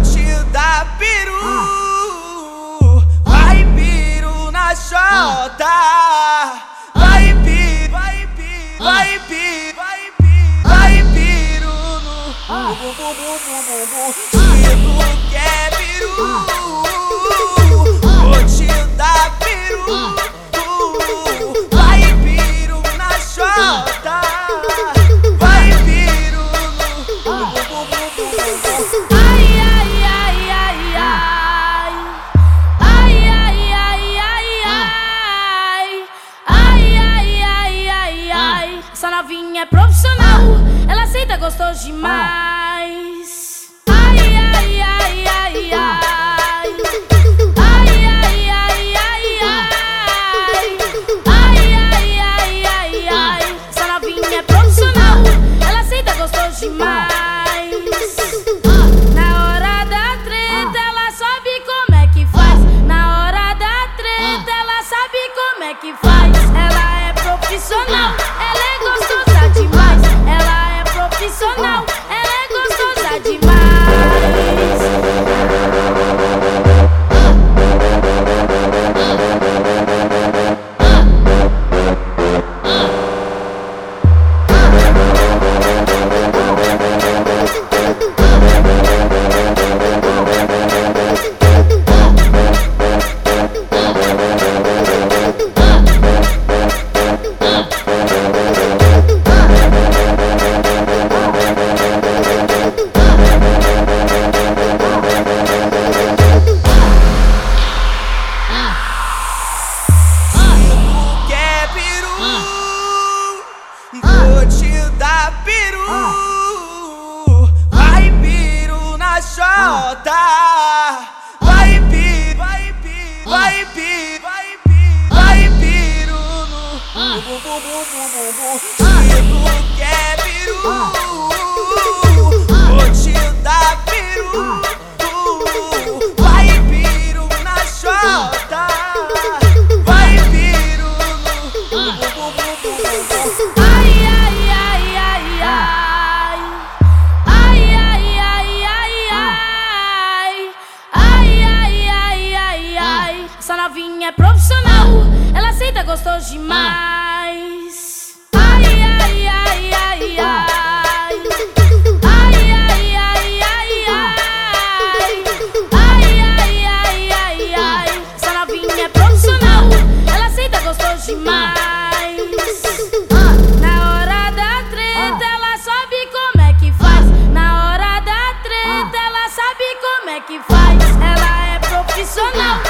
te dar peru. Ah. Vai piru na chota. Vai ah. piru, vai piru, vai piru vai peru, vai peru ah. no. Novinha é profissional, ela aceita gostoso demais. Chota, vai piru, vai piru, vai piru, vai piru, vai piru no bum bum bum bum bum bum. Se tu quer peru, vou te dar peru. Vai piru na chota, vai piru no bum bum bum bum bum. novinha é profissional. Ela aceita gostoso demais. Ai, ai, ai, ai, ai. Ai, ai, ai, ai, ai. Ai, ai, ai, ai, ai. Essa novinha é profissional. Ela aceita gostoso demais. Na hora da treta, ela sabe como é que faz. Na hora da treta, ela sabe como é que faz. Ela é profissional.